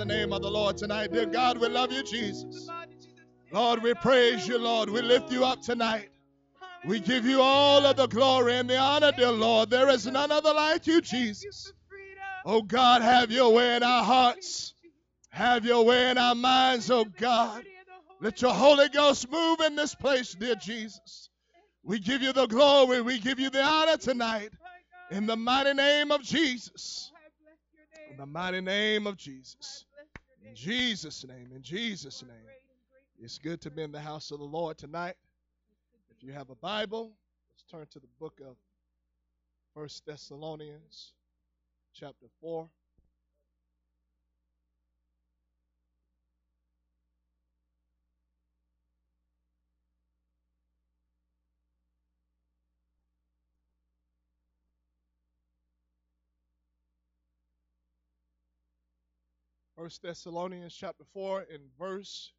the name of the Lord tonight. Dear God, we love you, Jesus. Lord, we praise you, Lord. We lift you up tonight. We give you all of the glory and the honor, dear Lord. There is none other like you, Jesus. Oh God, have your way in our hearts. Have your way in our minds, oh God. Let your Holy Ghost move in this place, dear Jesus. We give you the glory. We give you the honor tonight. In the mighty name of Jesus. In the mighty name of Jesus. In Jesus' name. In Jesus' name. It's good to be in the house of the Lord tonight. If you have a Bible, let's turn to the book of First Thessalonians, chapter 4. First Thessalonians chapter 4 in verse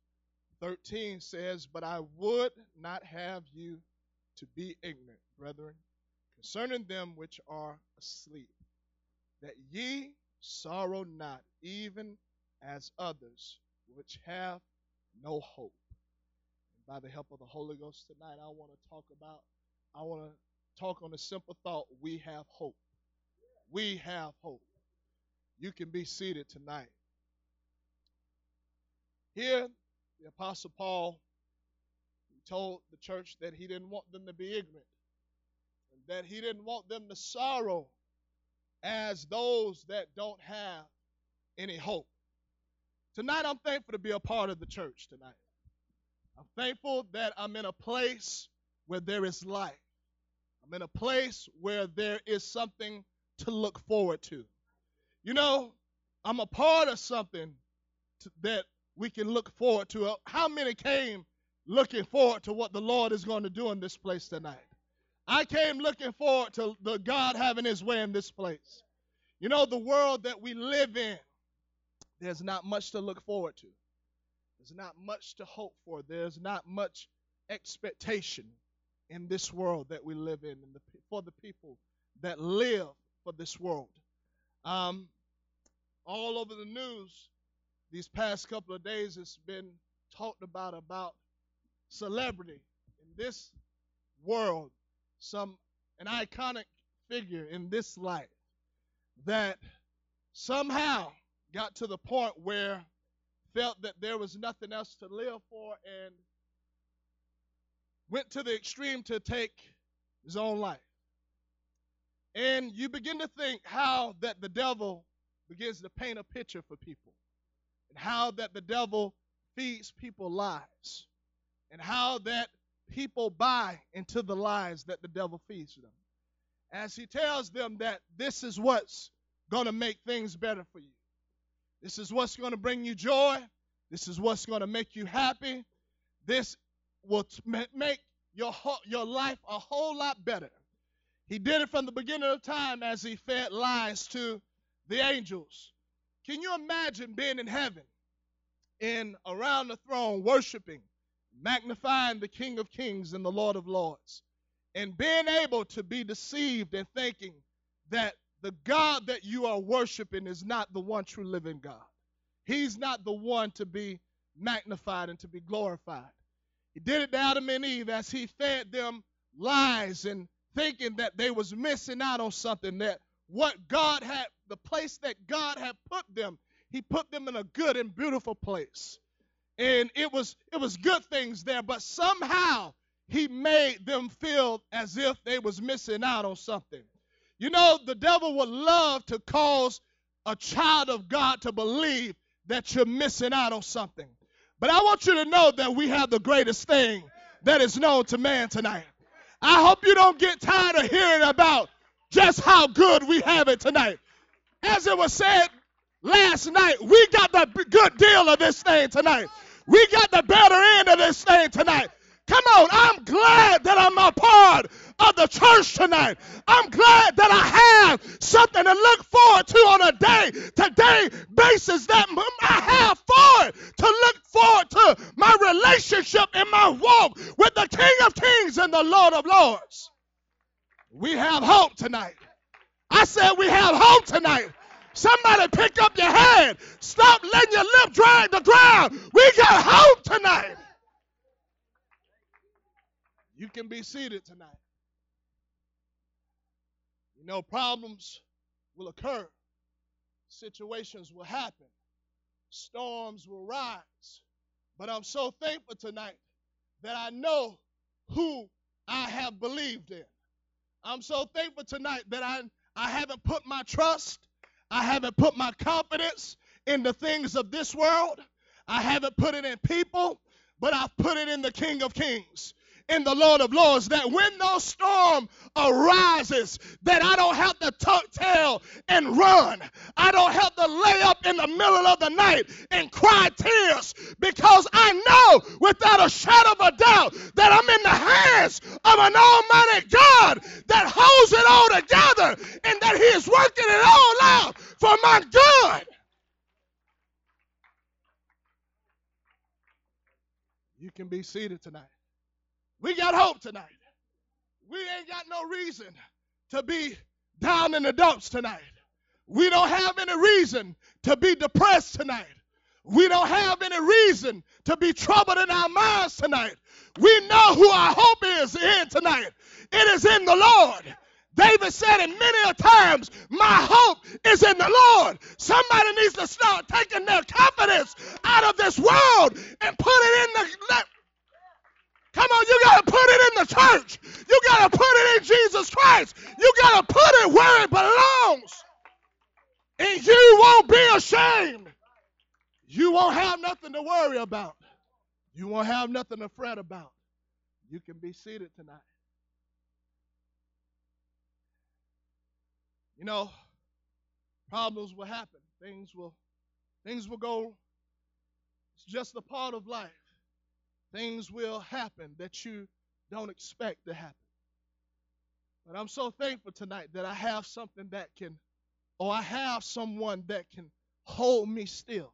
13 says, But I would not have you to be ignorant, brethren, concerning them which are asleep, that ye sorrow not, even as others which have no hope. And by the help of the Holy Ghost tonight, I want to talk about, I want to talk on a simple thought. We have hope. We have hope. You can be seated tonight. Here, the Apostle Paul told the church that he didn't want them to be ignorant, and that he didn't want them to sorrow as those that don't have any hope. Tonight, I'm thankful to be a part of the church tonight. I'm thankful that I'm in a place where there is life. I'm in a place where there is something to look forward to. You know, I'm a part of something to, that we can look forward to. Uh, how many came looking forward to what the Lord is going to do in this place tonight? I came looking forward to the God having his way in this place. You know, the world that we live in, there's not much to look forward to. There's not much to hope for. There's not much expectation in this world that we live in and the, for the people that live for this world. Um, all over the news, these past couple of days it's been talked about about celebrity in this world. Some an iconic figure in this life that somehow got to the point where felt that there was nothing else to live for and went to the extreme to take his own life. And you begin to think how that the devil begins to paint a picture for people and how that the devil feeds people lies and how that people buy into the lies that the devil feeds them. As he tells them that this is what's going to make things better for you. This is what's going to bring you joy. This is what's going to make you happy. This will make your your life a whole lot better. He did it from the beginning of time as he fed lies to the angels can you imagine being in heaven and around the throne worshiping, magnifying the King of Kings and the Lord of Lords, and being able to be deceived and thinking that the God that you are worshiping is not the one true living God? He's not the one to be magnified and to be glorified. He did it to Adam and Eve as he fed them lies and thinking that they was missing out on something that what God had the place that God had put them, He put them in a good and beautiful place. And it was it was good things there, but somehow He made them feel as if they was missing out on something. You know, the devil would love to cause a child of God to believe that you're missing out on something. But I want you to know that we have the greatest thing that is known to man tonight. I hope you don't get tired of hearing about just how good we have it tonight. As it was said last night, we got the good deal of this thing tonight. We got the better end of this thing tonight. Come on, I'm glad that I'm a part of the church tonight. I'm glad that I have something to look forward to on a day to day basis that I have forward to look forward to my relationship and my walk with the King of Kings and the Lord of Lords. We have hope tonight. I said we have hope tonight. Somebody pick up your hand. Stop letting your lip drag the ground. We got hope tonight. You can be seated tonight. You know, problems will occur, situations will happen, storms will rise. But I'm so thankful tonight that I know who I have believed in. I'm so thankful tonight that I, I haven't put my trust, I haven't put my confidence in the things of this world. I haven't put it in people, but I've put it in the King of Kings in the Lord of Lords that when no storm arises, that I don't have to tuck tail and run. I don't have to lay up in the middle of the night and cry tears because I know without a shadow of a doubt that I'm in the hands of an almighty God that holds it all together and that He is working it all out for my good. You can be seated tonight. We got hope tonight. We ain't got no reason to be down in the dumps tonight. We don't have any reason to be depressed tonight. We don't have any reason to be troubled in our minds tonight. We know who our hope is in tonight. It is in the Lord. David said it many a times, my hope is in the Lord. Somebody needs to start taking their confidence out of this world and put it in the Come on, you got to put it in the church. You got to put it in Jesus Christ. You got to put it where it belongs. And you won't be ashamed. You won't have nothing to worry about. You won't have nothing to fret about. You can be seated tonight. You know, problems will happen. Things will things will go. It's just a part of life things will happen that you don't expect to happen. But I'm so thankful tonight that I have something that can, or I have someone that can hold me still,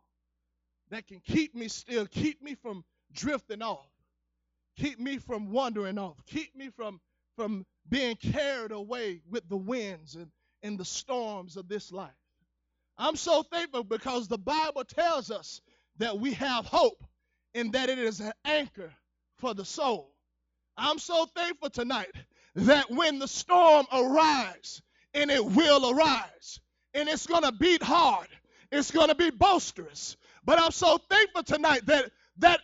that can keep me still, keep me from drifting off, keep me from wandering off, keep me from, from being carried away with the winds and, and the storms of this life. I'm so thankful because the Bible tells us that we have hope in that it is an anchor for the soul. I'm so thankful tonight that when the storm arises, and it will arise, and it's going to beat hard, it's going to be boisterous. But I'm so thankful tonight that that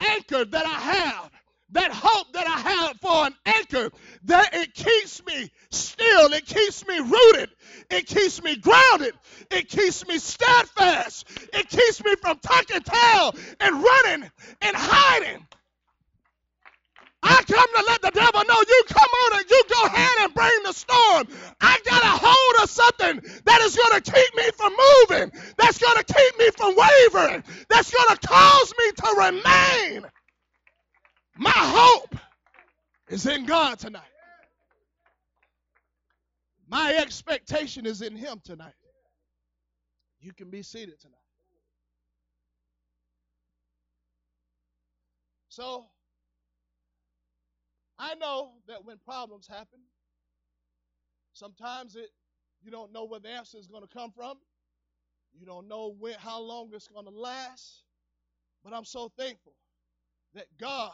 anchor that I have, that hope that I have for an anchor, that it keeps me still, it keeps me rooted, it keeps me grounded, it keeps me steadfast, it keeps me from tucking tail and running and hiding. I come to let the devil know you come on and you go ahead and bring the storm. I got a hold of something that is going to keep me from moving, that's going to keep me from wavering, that's going to cause me to remain. My hope is in God tonight. My expectation is in Him tonight. You can be seated tonight. So, I know that when problems happen, sometimes it you don't know where the answer is going to come from. You don't know when, how long it's going to last. But I'm so thankful that God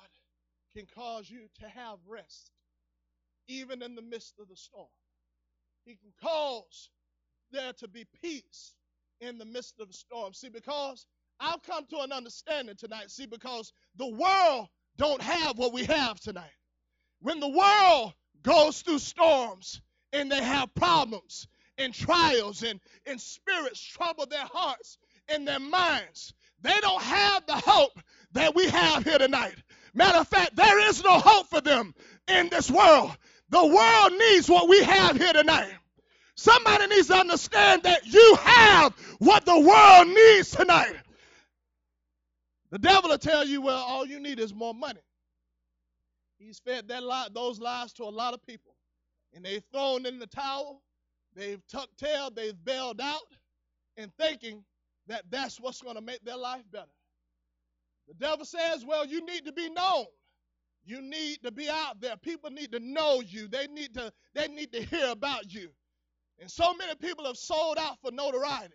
can cause you to have rest, even in the midst of the storm. He can cause there to be peace in the midst of the storm. See, because I've come to an understanding tonight. See, because the world don't have what we have tonight. When the world goes through storms and they have problems and trials and, and spirits trouble their hearts and their minds, they don't have the hope that we have here tonight. Matter of fact, there is no hope for them in this world. The world needs what we have here tonight. Somebody needs to understand that you have what the world needs tonight. The devil will tell you, well, all you need is more money. He's fed that lie, those lies to a lot of people. And they've thrown in the towel, they've tucked tail, they've bailed out, and thinking that that's what's going to make their life better. The devil says, well, you need to be known. You need to be out there. People need to know you. They need to, they need to hear about you. And so many people have sold out for notoriety.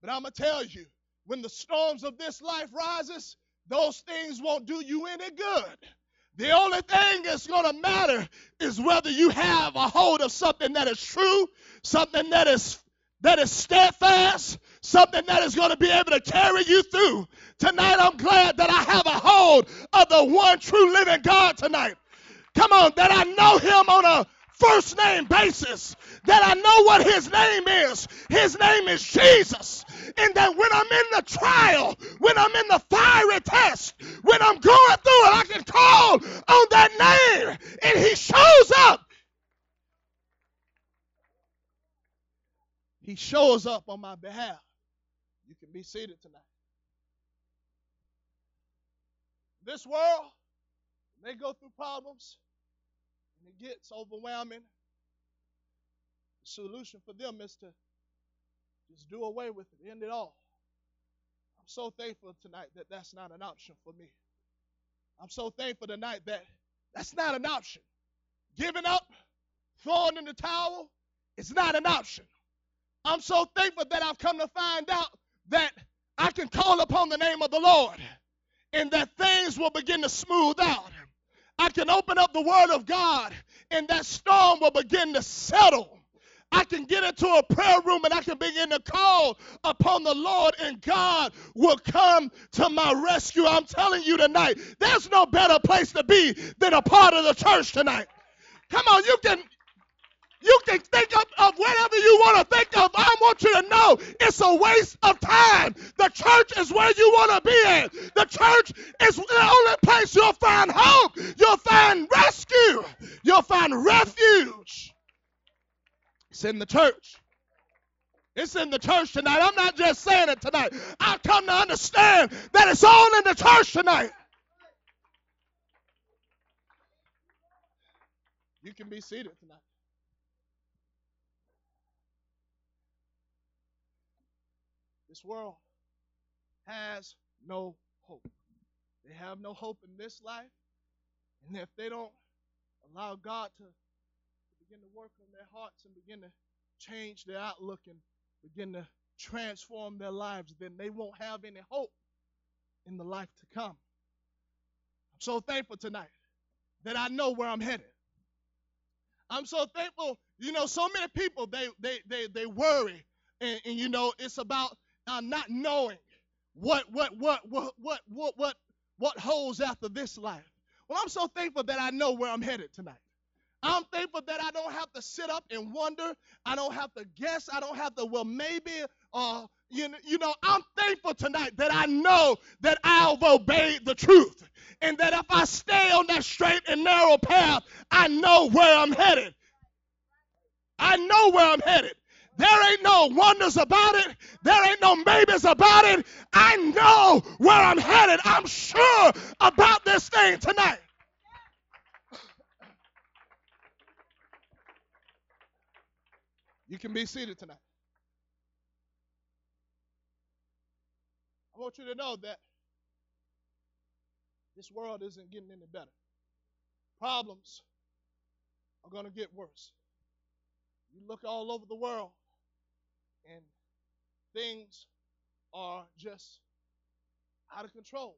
But I'm going to tell you, when the storms of this life rises, those things won't do you any good. The only thing that's going to matter is whether you have a hold of something that is true, something that is that is steadfast, something that is going to be able to carry you through. Tonight, I'm glad that I have a hold of the one true living God tonight. Come on, that I know Him on a first name basis, that I know what His name is. His name is Jesus. And that when I'm in the trial, when I'm in the fiery test, when I'm going through it, I can call on that name and He shows up. He shows up on my behalf. You can be seated tonight. This world, they go through problems and it gets overwhelming. The solution for them is to just do away with it, end it all. I'm so thankful tonight that that's not an option for me. I'm so thankful tonight that that's not an option. Giving up, throwing in the towel, it's not an option. I'm so thankful that I've come to find out that I can call upon the name of the Lord and that things will begin to smooth out. I can open up the Word of God and that storm will begin to settle. I can get into a prayer room and I can begin to call upon the Lord, and God will come to my rescue. I'm telling you tonight, there's no better place to be than a part of the church tonight. Come on, you can you can think of, of whatever you want to think of. I want you to know it's a waste of time. The church is where you want to be at. The church is the only place you'll find hope. You'll find rescue. You'll find refuge. It's in the church. It's in the church tonight. I'm not just saying it tonight. I've come to understand that it's all in the church tonight. You can be seated tonight. World has no hope. They have no hope in this life. And if they don't allow God to, to begin to work on their hearts and begin to change their outlook and begin to transform their lives, then they won't have any hope in the life to come. I'm so thankful tonight that I know where I'm headed. I'm so thankful, you know, so many people they they they they worry and, and you know it's about now, not knowing what, what, what, what, what, what, what, what holds after this life. Well, I'm so thankful that I know where I'm headed tonight. I'm thankful that I don't have to sit up and wonder. I don't have to guess. I don't have to, well, maybe, uh, you, you know, I'm thankful tonight that I know that I've obeyed the truth. And that if I stay on that straight and narrow path, I know where I'm headed. I know where I'm headed. There ain't no wonders about it. There ain't no maybes about it. I know where I'm headed. I'm sure about this thing tonight. You can be seated tonight. I want you to know that this world isn't getting any better. Problems are going to get worse. You look all over the world, and things are just out of control.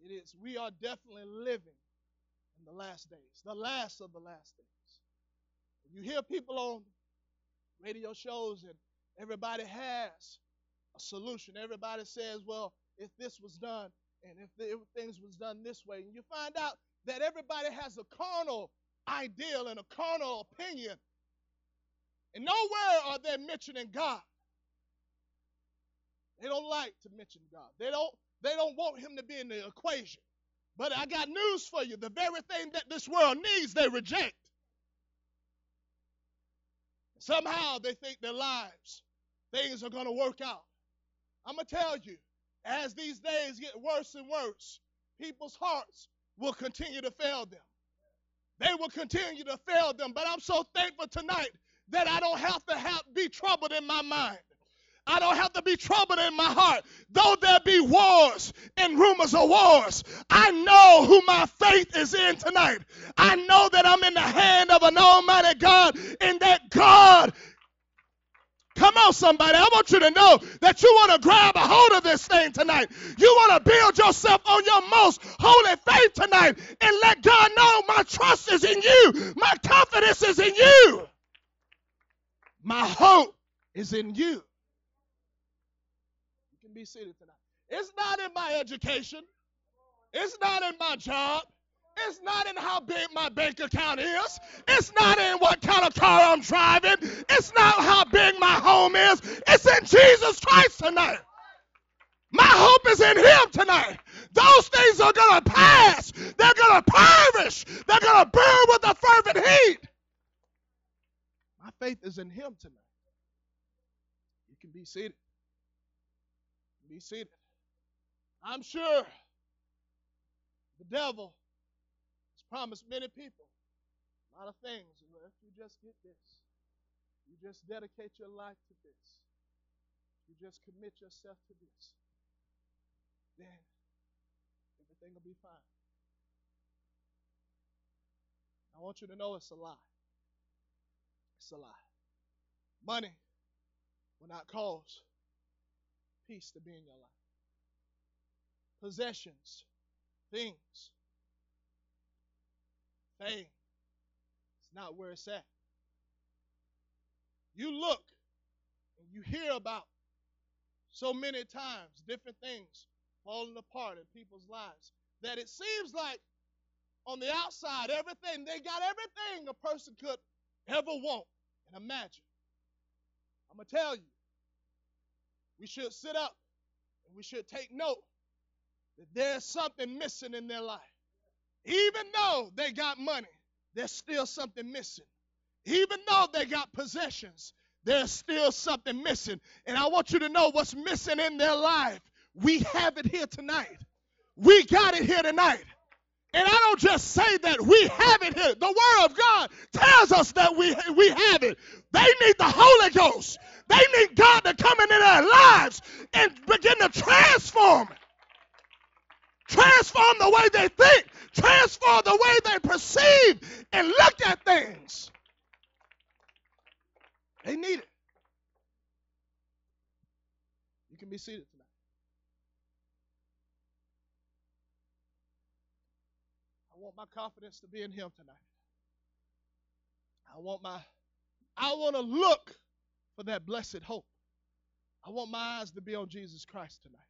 It is. We are definitely living in the last days, the last of the last days. You hear people on radio shows, and everybody has a solution. Everybody says, well, if this was done, and if, the, if things was done this way, and you find out that everybody has a carnal ideal and a carnal opinion and nowhere are they mentioning God. They don't like to mention God. They don't, they don't want him to be in the equation. But I got news for you. The very thing that this world needs, they reject. Somehow they think their lives, things are going to work out. I'm going to tell you, as these days get worse and worse, people's hearts will continue to fail them. They will continue to fail them. But I'm so thankful tonight that I don't have to have, be troubled in my mind. I don't have to be troubled in my heart. Though there be wars and rumors of wars, I know who my faith is in tonight. I know that I'm in the hand of an almighty God and that God Come on, somebody. I want you to know that you want to grab a hold of this thing tonight. You want to build yourself on your most holy faith tonight and let God know my trust is in you. My confidence is in you. My hope is in you. You can be seated tonight. It's not in my education. It's not in my job. It's not in how big my bank account is. It's not in what kind of car I'm driving. It's not how big my home is. It's in Jesus Christ tonight. My hope is in Him tonight. Those things are going to pass. They're going to perish. They're going to burn with a fervent heat. My faith is in Him tonight. You can be seated. Be seated. I'm sure the devil has promised many people a lot of things. If you just get this, you just dedicate your life to this, you just commit yourself to this, then everything will be fine. I want you to know it's a lie. It's a lie. Money will not cause peace to be in your life. Possessions, things Fame. It's not where it's at. You look and you hear about so many times different things falling apart in people's lives that it seems like on the outside, everything, they got everything a person could ever want and imagine. I'm going to tell you, we should sit up and we should take note that there's something missing in their life. Even though they got money, there's still something missing. Even though they got possessions, there's still something missing. And I want you to know what's missing in their life. We have it here tonight. We got it here tonight. And I don't just say that we have it here. The Word of God tells us that we, we have it. They need the Holy Ghost. They need God to come into their lives and begin to transform. Transform the way they think transform the way they perceive and look at things. They need it. You can be seated I want my confidence to be in Him tonight. I want my, I want to look for that blessed hope. I want my eyes to be on Jesus Christ tonight.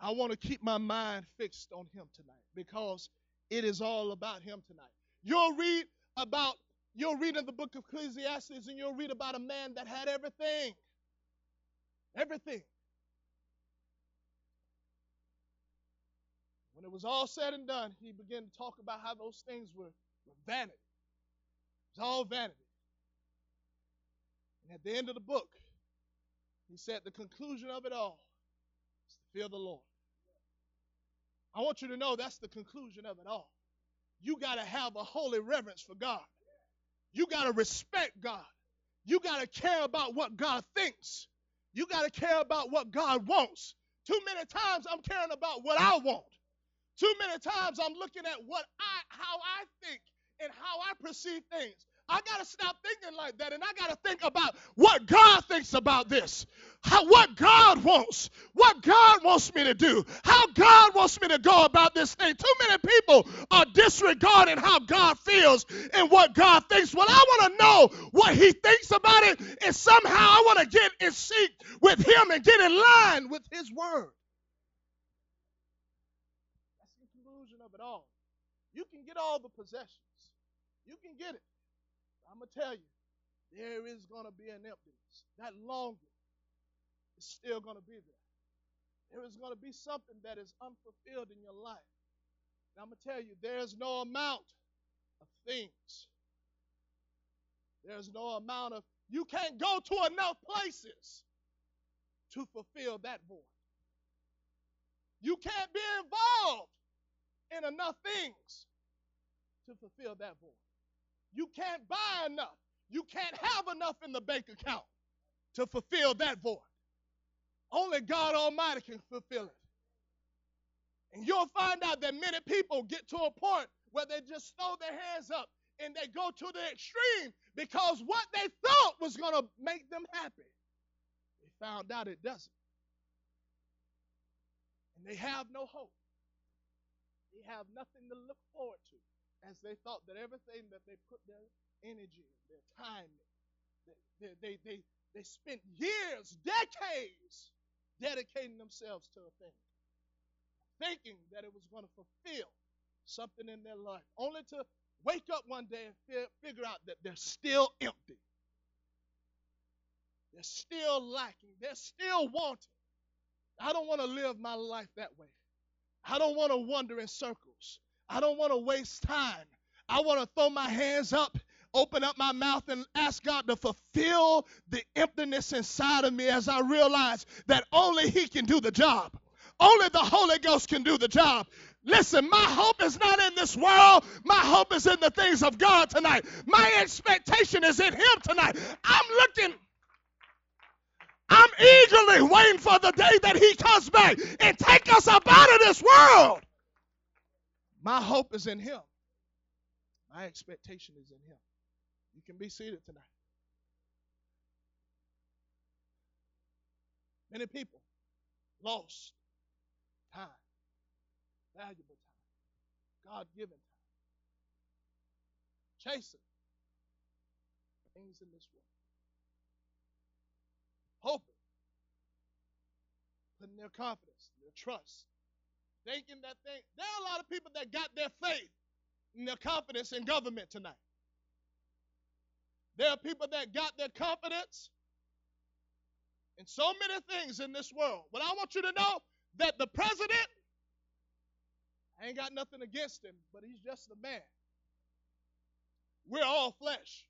I want to keep my mind fixed on Him tonight because it is all about Him tonight. You'll read about, you'll read in the book of Ecclesiastes and you'll read about a man that had everything. Everything. When it was all said and done, he began to talk about how those things were, were vanity. It was all vanity. And at the end of the book, he said the conclusion of it all is to fear the Lord. I want you to know that's the conclusion of it all. You got to have a holy reverence for God. You got to respect God. You got to care about what God thinks. You got to care about what God wants. Too many times I'm caring about what I want. Too many times I'm looking at what I how I think and how I perceive things. I got to stop thinking like that and I got to think about what God thinks about this. How, what God wants. What God wants me to do. How God wants me to go about this thing. Too many people are disregarding how God feels and what God thinks. Well, I want to know what He thinks about it and somehow I want to get in sync with Him and get in line with His Word. That's the all. You can get all the possessions. You can get it. I'm going to tell you, there is going to be an emptiness. That longing is still going to be there. There is going to be something that is unfulfilled in your life. And I'm going to tell you, there's no amount of things. There's no amount of, you can't go to enough places to fulfill that void. You can't be involved in enough things to fulfill that void. You can't buy enough. You can't have enough in the bank account to fulfill that void. Only God Almighty can fulfill it. And you'll find out that many people get to a point where they just throw their hands up and they go to the extreme because what they thought was going to make them happy, they found out it doesn't. And they have no hope. They have nothing to look forward to as they thought that everything that they put their energy, their time, they, they, they, they spent years, decades dedicating themselves to a thing, thinking that it was going to fulfill something in their life, only to wake up one day and fi- figure out that they're still empty. They're still lacking. They're still wanting. I don't want to live my life that way. I don't want to wander in circles. I don't want to waste time. I want to throw my hands up, open up my mouth, and ask God to fulfill the emptiness inside of me as I realize that only He can do the job. Only the Holy Ghost can do the job. Listen, my hope is not in this world. My hope is in the things of God tonight. My expectation is in Him tonight. I'm looking. I'm eagerly waiting for the day that He comes back and take us up out of this world. My hope is in Him. My expectation is in Him. You can be seated tonight. Many people lost time, valuable time, God given time, chasing things in this world, hoping, putting their confidence, their trust, thinking that they, there are a lot of people that got their faith and their confidence in government tonight. There are people that got their confidence in so many things in this world. But I want you to know that the president, I ain't got nothing against him, but he's just a man. We're all flesh.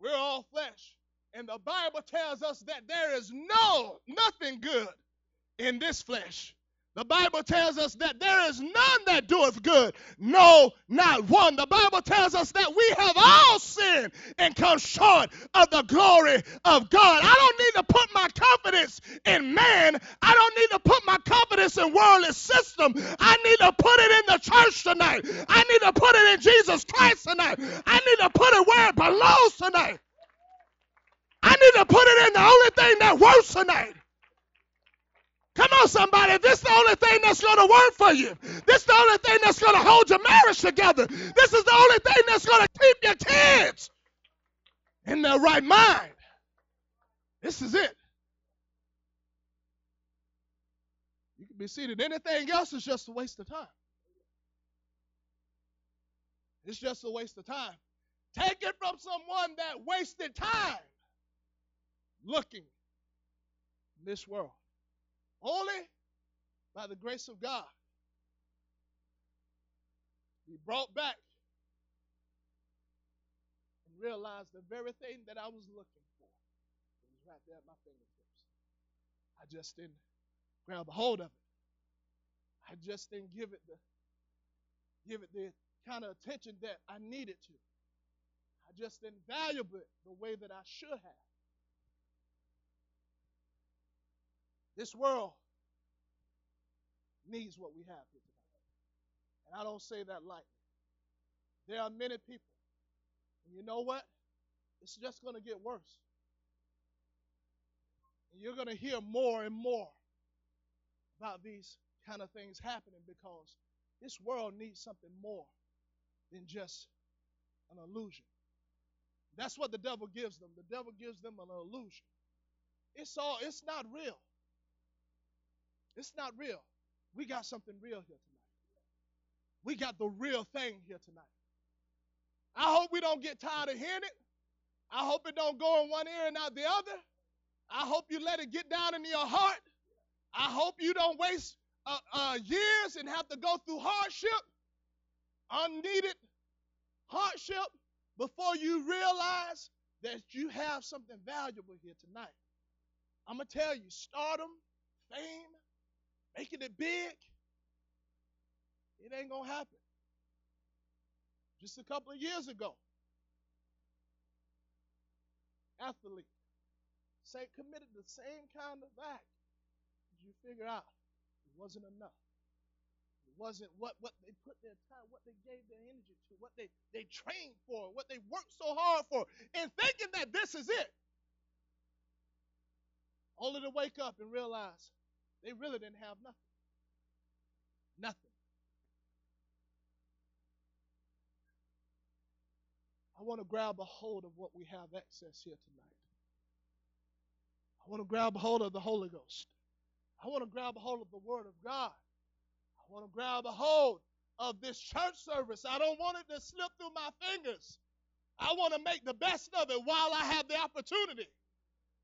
We're all flesh. And the Bible tells us that there is no, nothing good in this flesh. The Bible tells us that there is none that doeth good. No, not one. The Bible tells us that we have all sinned and come short of the glory of God. I don't need to put my confidence in man. I don't need to put my confidence in worldly system. I need to put it in the church tonight. I need to put it in Jesus Christ tonight. I need to put it where it belongs tonight. Need to put it in the only thing that works tonight. Come on, somebody. This is the only thing that's going to work for you. This is the only thing that's going to hold your marriage together. This is the only thing that's going to keep your kids in their right mind. This is it. You can be seated. Anything else is just a waste of time. It's just a waste of time. Take it from someone that wasted time looking in this world. Only by the grace of God. Be brought back and realized the very thing that I was looking for it was right there at my fingertips. I just didn't grab a hold of it. I just didn't give it the give it the kind of attention that I needed to. I just didn't value it the way that I should have. This world needs what we have here tonight. And I don't say that lightly. There are many people. And you know what? It's just going to get worse. And you're going to hear more and more about these kind of things happening because this world needs something more than just an illusion. That's what the devil gives them. The devil gives them an illusion. It's all it's not real. It's not real. We got something real here tonight. We got the real thing here tonight. I hope we don't get tired of hearing it. I hope it don't go in one ear and out the other. I hope you let it get down into your heart. I hope you don't waste uh, uh, years and have to go through hardship, unneeded hardship, before you realize that you have something valuable here tonight. I'm going to tell you stardom, fame, making it big, it ain't going to happen. Just a couple of years ago, athlete say, committed the same kind of act you figure out it wasn't enough. It wasn't what, what they put their time, what they gave their energy to, what they, they trained for, what they worked so hard for, and thinking that this is it. Only to wake up and realize they really didn't have nothing. Nothing. I want to grab a hold of what we have access here tonight. I want to grab a hold of the Holy Ghost. I want to grab a hold of the Word of God. I want to grab a hold of this church service. I don't want it to slip through my fingers. I want to make the best of it while I have the opportunity.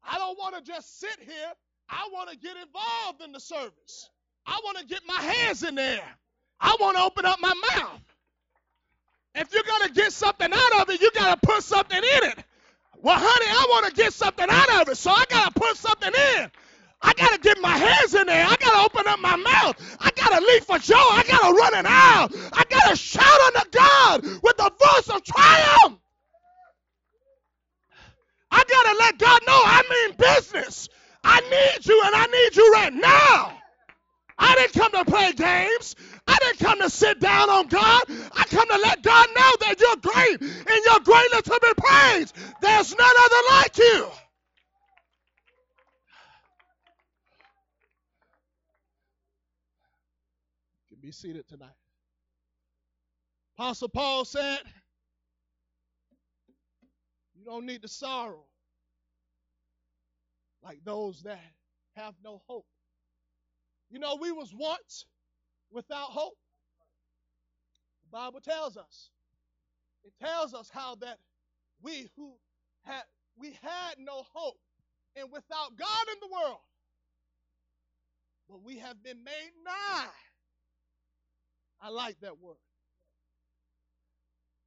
I don't want to just sit here. I want to get involved in the service. I want to get my hands in there. I want to open up my mouth. If you're going to get something out of it, you got to put something in it. Well, honey, I want to get something out of it, so I got to put something in. I got to get my hands in there. I got to open up my mouth. I got to leap for joy. I got to run it out. I got to shout unto God with the voice of triumph. I got to let God know I mean business. I need you, and I need you right now. I didn't come to play games. I didn't come to sit down on God. I come to let God know that you're great and you're greatly to be praised. There's none other like you. You can be seated tonight. Apostle Paul said, You don't need to sorrow like those that have no hope. You know, we was once without hope. The Bible tells us. It tells us how that we who had we had no hope and without God in the world, but we have been made nigh. I like that word.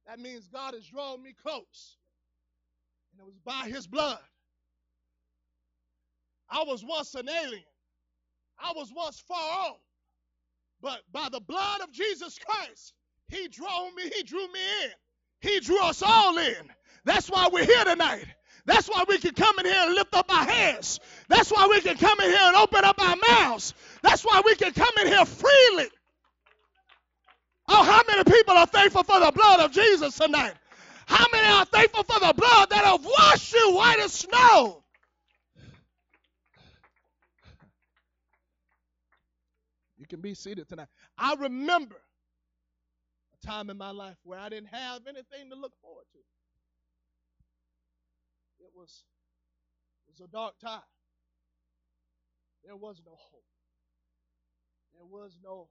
That means God has drawn me close. And it was by his blood. I was once an alien. I was once far off. But by the blood of Jesus Christ, He drew me, He drew me in. He drew us all in. That's why we're here tonight. That's why we can come in here and lift up our hands. That's why we can come in here and open up our mouths. That's why we can come in here freely. Oh, how many people are thankful for the blood of Jesus tonight? How many are thankful for the blood that have washed you white as snow? Can be seated tonight. I remember a time in my life where I didn't have anything to look forward to. It was, it was a dark time. There was no hope. There was no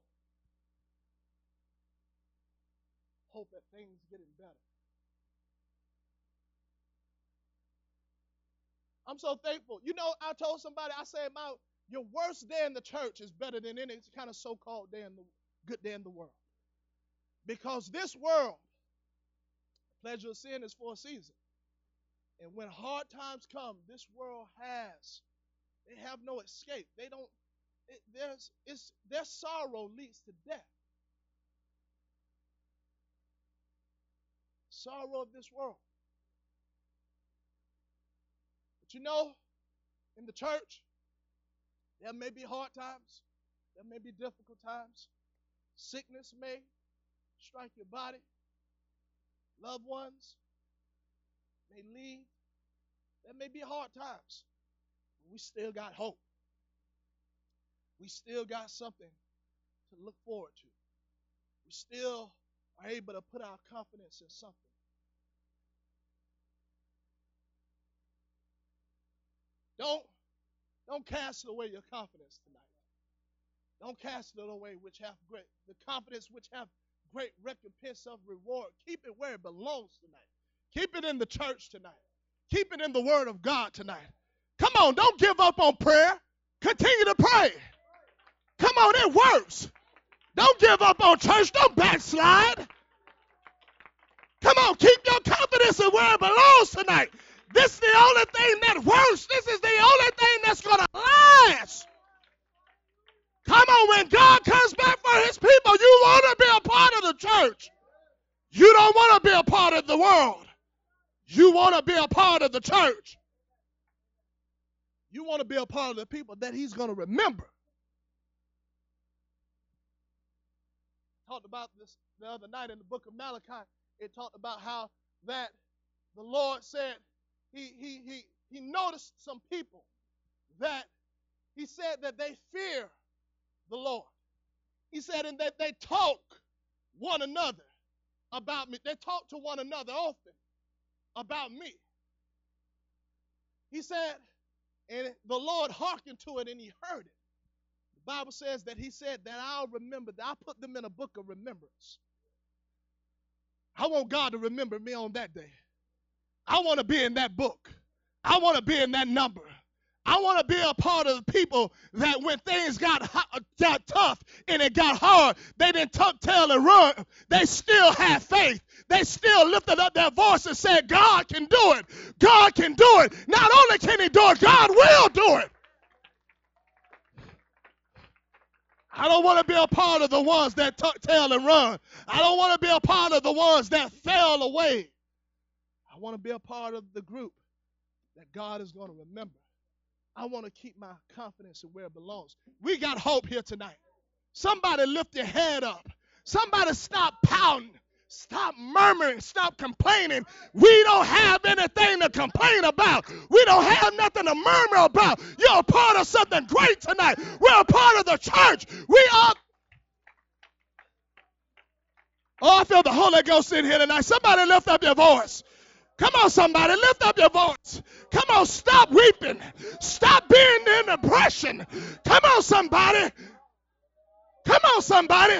hope that things getting better. I'm so thankful. You know, I told somebody, I said, my your worst day in the church is better than any kind of so-called day in the good day in the world. Because this world, pleasure of sin is for a season. And when hard times come, this world has, they have no escape. They don't, it, there's, it's, their sorrow leads to death. Sorrow of this world. But you know, in the church, there may be hard times, there may be difficult times. Sickness may strike your body. Loved ones may leave. There may be hard times. we still got hope. We still got something to look forward to. We still are able to put our confidence in something. Don't don't cast away your confidence tonight. Don't cast it away, which have great the confidence which have great recompense of reward. Keep it where it belongs tonight. Keep it in the church tonight. Keep it in the Word of God tonight. Come on, don't give up on prayer. Continue to pray. Come on, it works. Don't give up on church. Don't backslide. Come on, keep your confidence in where it belongs tonight. This is the only thing that works. This is the only thing that's going to last. Come on, when God comes back for his people, you want to be a part of the church. You don't want to be a part of the world. You want to be a part of the church. You want to be a part of the people that he's going to remember. Talked about this the other night in the book of Malachi. It talked about how that the Lord said he he he he noticed some people that he said that they fear the Lord. He said, and that they talk one another about me. They talk to one another often about me. He said, and the Lord hearkened to it and he heard it. The Bible says that he said that I'll remember that I'll put them in a book of remembrance. I want God to remember me on that day. I want to be in that book. I want to be in that number. I want to be a part of the people that when things got, got tough and it got hard, they didn't tuck tail and run. They still had faith. They still lifted up their voice and said, God can do it. God can do it. Not only can He do it, God will do it. I don't want to be a part of the ones that tuck tail and run. I don't want to be a part of the ones that fell away. Want to be a part of the group that God is going to remember. I want to keep my confidence in where it belongs. We got hope here tonight. Somebody lift your head up. Somebody stop pouting. Stop murmuring. Stop complaining. We don't have anything to complain about. We don't have nothing to murmur about. You're a part of something great tonight. We're a part of the church. We are. Oh, I feel the Holy Ghost in here tonight. Somebody lift up your voice. Come on, somebody, lift up your voice. Come on, stop weeping. Stop being in depression. Come on, somebody. Come on, somebody.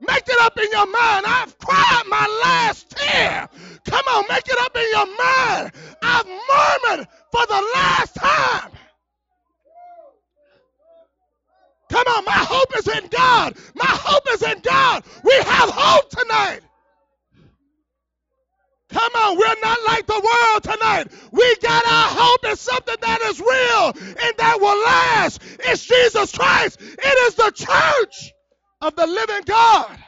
Make it up in your mind. I've cried my last tear. Come on, make it up in your mind. I've murmured for the last time. Come on, my hope is in God. My hope is in God. We have hope tonight. Come on, we're not like the world tonight. We got our hope in something that is real and that will last. It's Jesus Christ. It is the church of the living God.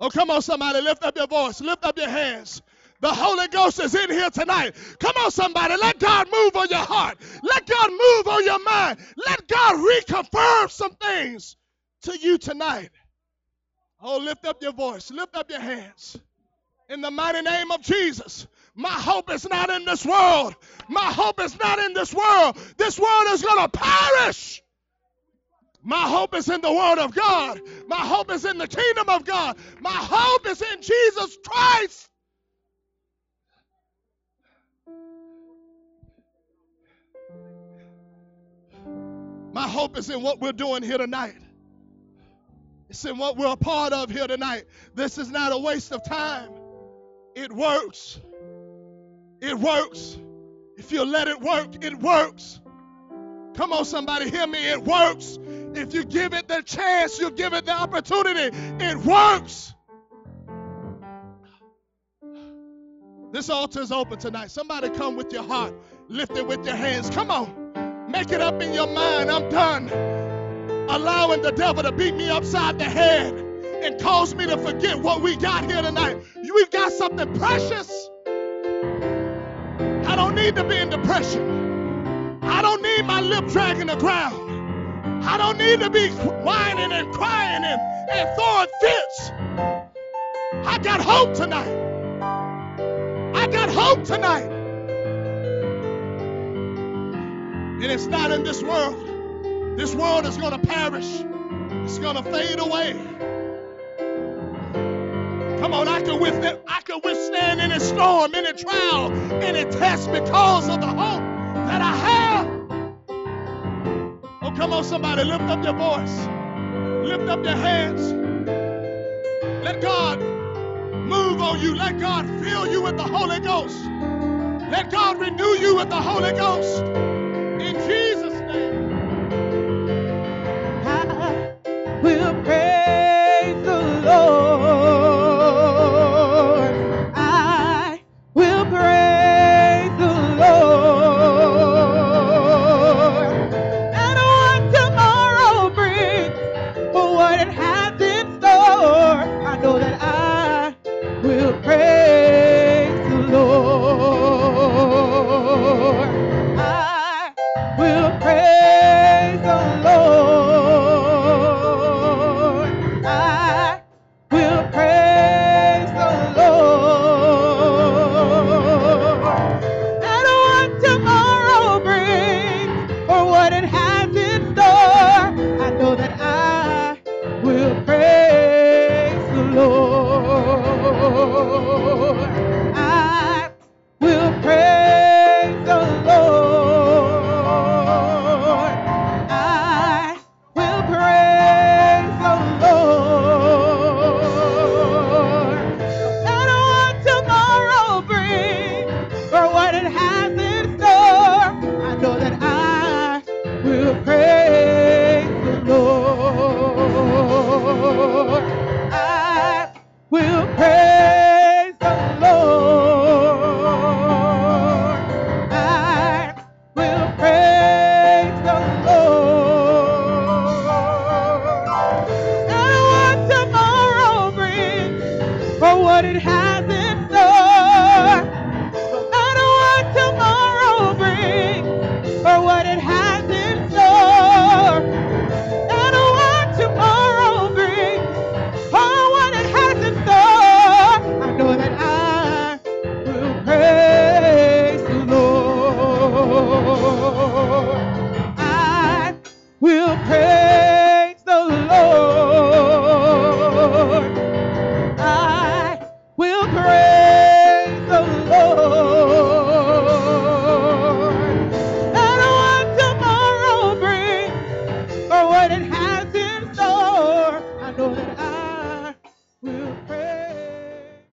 Oh, come on, somebody, lift up your voice, lift up your hands. The Holy Ghost is in here tonight. Come on, somebody, let God move on your heart. Let God move on your mind. Let God reconfirm some things to you tonight. Oh, lift up your voice, lift up your hands. In the mighty name of Jesus. My hope is not in this world. My hope is not in this world. This world is going to perish. My hope is in the Word of God. My hope is in the kingdom of God. My hope is in Jesus Christ. My hope is in what we're doing here tonight. It's in what we're a part of here tonight. This is not a waste of time. It works. It works. If you let it work, it works. Come on, somebody, hear me. It works. If you give it the chance, you give it the opportunity, it works. This altar is open tonight. Somebody come with your heart, lift it with your hands. Come on, make it up in your mind. I'm done allowing the devil to beat me upside the head and cause me to forget what we got here tonight. We've got something precious. I don't need to be in depression. I don't need my lip dragging the ground. I don't need to be whining and crying and, and throwing fits. I got hope tonight. I got hope tonight. And it's not in this world. This world is going to perish, it's going to fade away. Come on, I can withstand, I can withstand any storm, any trial, any test because of the hope that I have. Oh, come on, somebody, lift up your voice, lift up your hands. Let God move on you. Let God fill you with the Holy Ghost. Let God renew you with the Holy Ghost.